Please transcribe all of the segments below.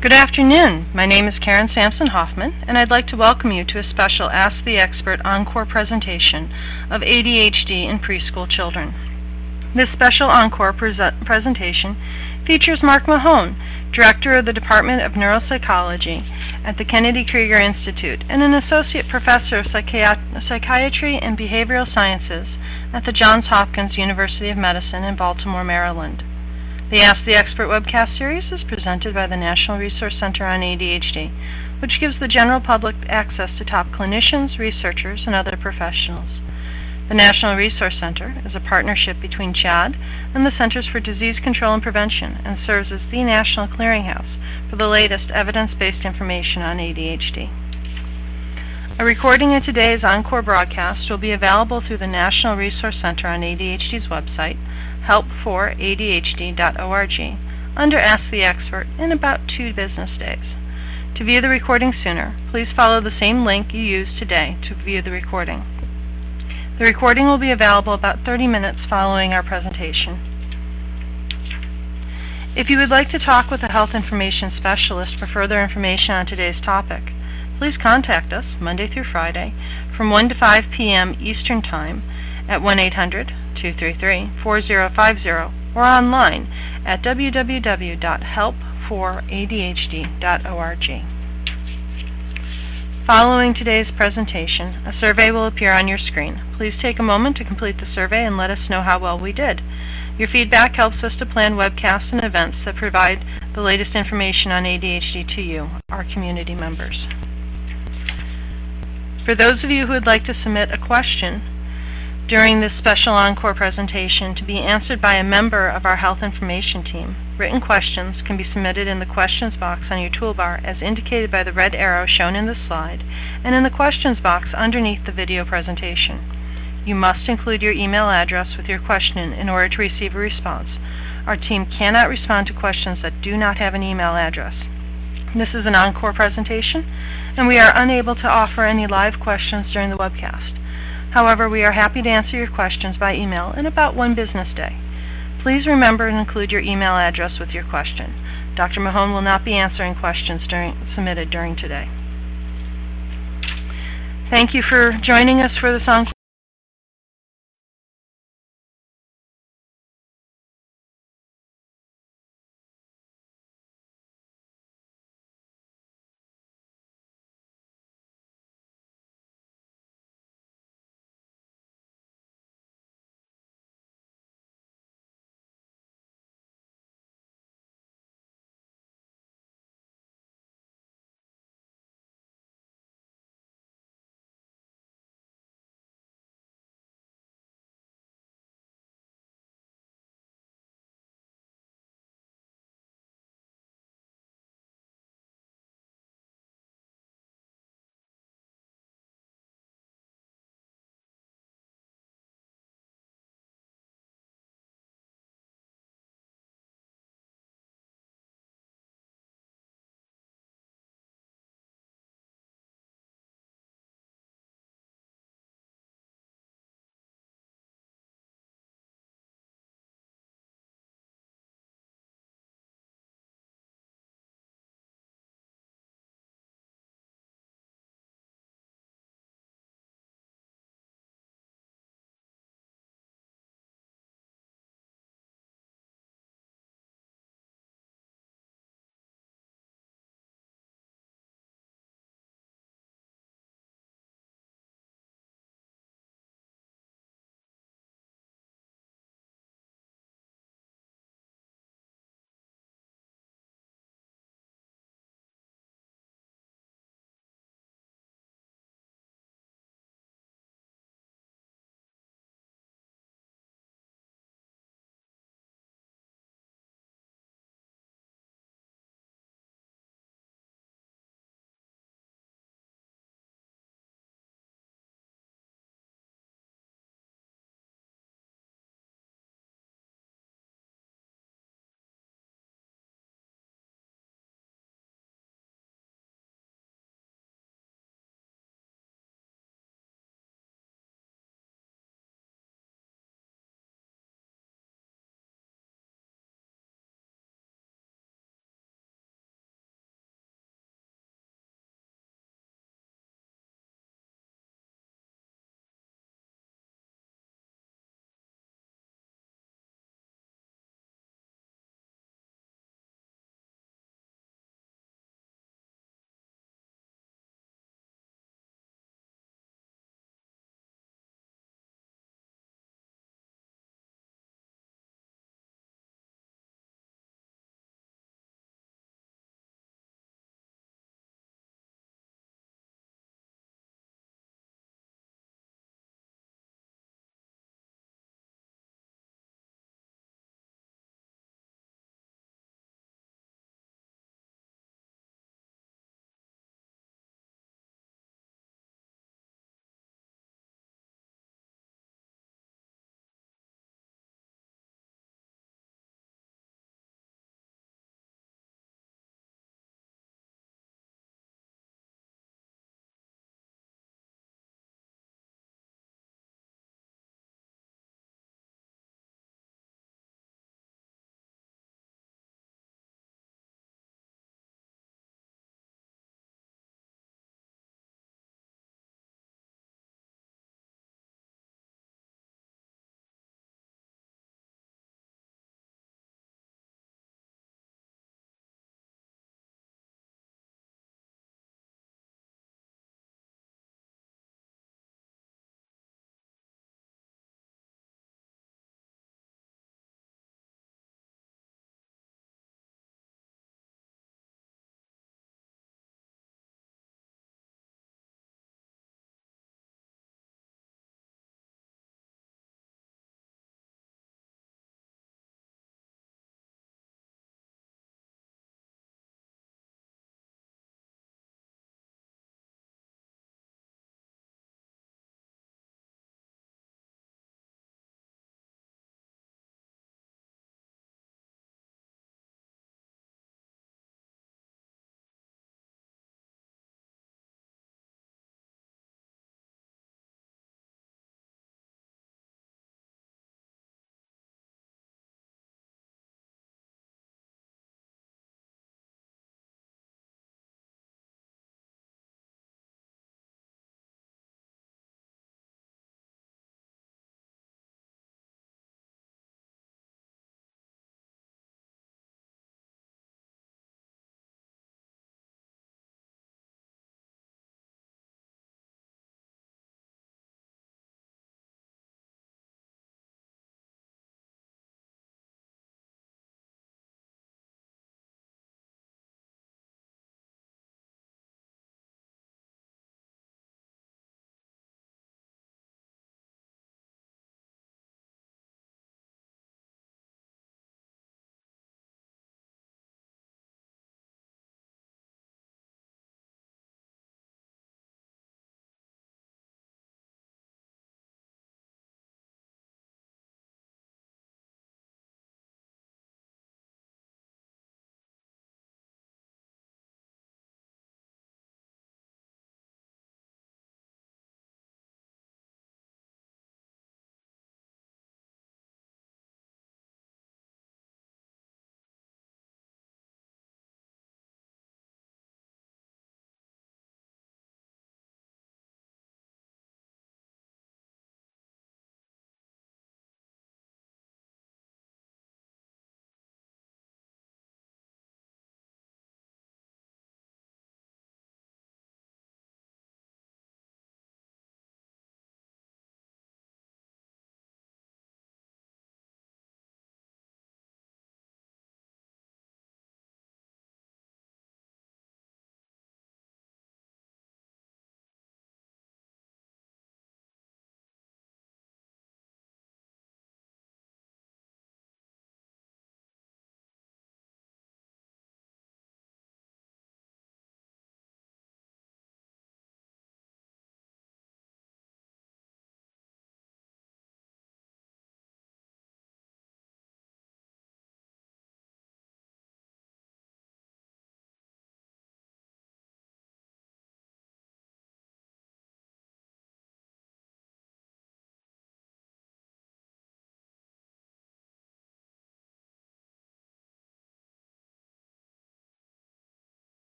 Good afternoon. My name is Karen Sampson Hoffman, and I'd like to welcome you to a special Ask the Expert Encore presentation of ADHD in preschool children. This special Encore presentation features Mark Mahone, Director of the Department of Neuropsychology at the Kennedy Krieger Institute and an Associate Professor of Psychiat Psychiatry and Behavioral Sciences at the Johns Hopkins University of Medicine in Baltimore, Maryland. The Ask the Expert webcast series is presented by the National Resource Center on ADHD, which gives the general public access to top clinicians, researchers, and other professionals. The National Resource Center is a partnership between CHADD and the Centers for Disease Control and Prevention and serves as the national clearinghouse for the latest evidence-based information on ADHD. A recording of today's Encore broadcast will be available through the National Resource Center on ADHD's website, help4adhd.org, under Ask the Expert in about two business days. To view the recording sooner, please follow the same link you used today to view the recording. The recording will be available about 30 minutes following our presentation. If you would like to talk with a health information specialist for further information on today's topic, please contact us Monday through Friday from 1 to 5 p.m. Eastern Time at 1-800-233-4050 or online at www.help4adhd.org. Following today's presentation, a survey will appear on your screen. Please take a moment to complete the survey and let us know how well we did. Your feedback helps us to plan webcasts and events that provide the latest information on ADHD to you, our community members. For those of you who would like to submit a question during this special encore presentation to be answered by a member of our health information team, written questions can be submitted in the questions box on your toolbar as indicated by the red arrow shown in the slide and in the questions box underneath the video presentation. You must include your email address with your question in order to receive a response. Our team cannot respond to questions that do not have an email address. This is an encore presentation, and we are unable to offer any live questions during the webcast. However, we are happy to answer your questions by email in about one business day. Please remember and include your email address with your question. Dr. Mahone will not be answering questions during, submitted during today. Thank you for joining us for this encore.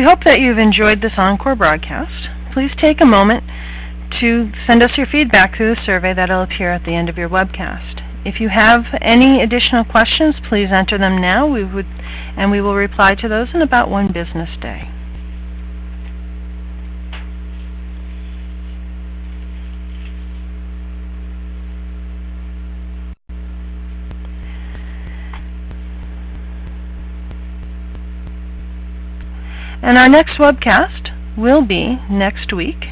We hope that you've enjoyed this encore broadcast. Please take a moment to send us your feedback through the survey that will appear at the end of your webcast. If you have any additional questions, please enter them now, we would, and we will reply to those in about one business day. And our next webcast will be next week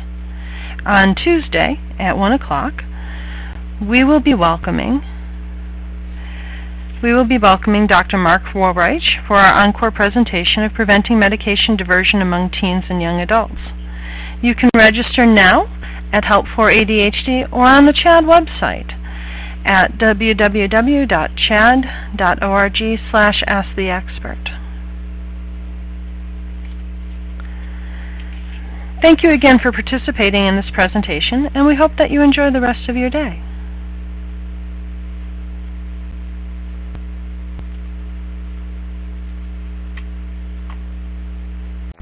on Tuesday at 1 o'clock. We will be welcoming we will be welcoming Dr. Mark Wolraich for our encore presentation of preventing medication diversion among teens and young adults. You can register now at Help for ADHD or on the CHADD website at www.chadd.org slash asktheexpert. Thank you again for participating in this presentation, and we hope that you enjoy the rest of your day.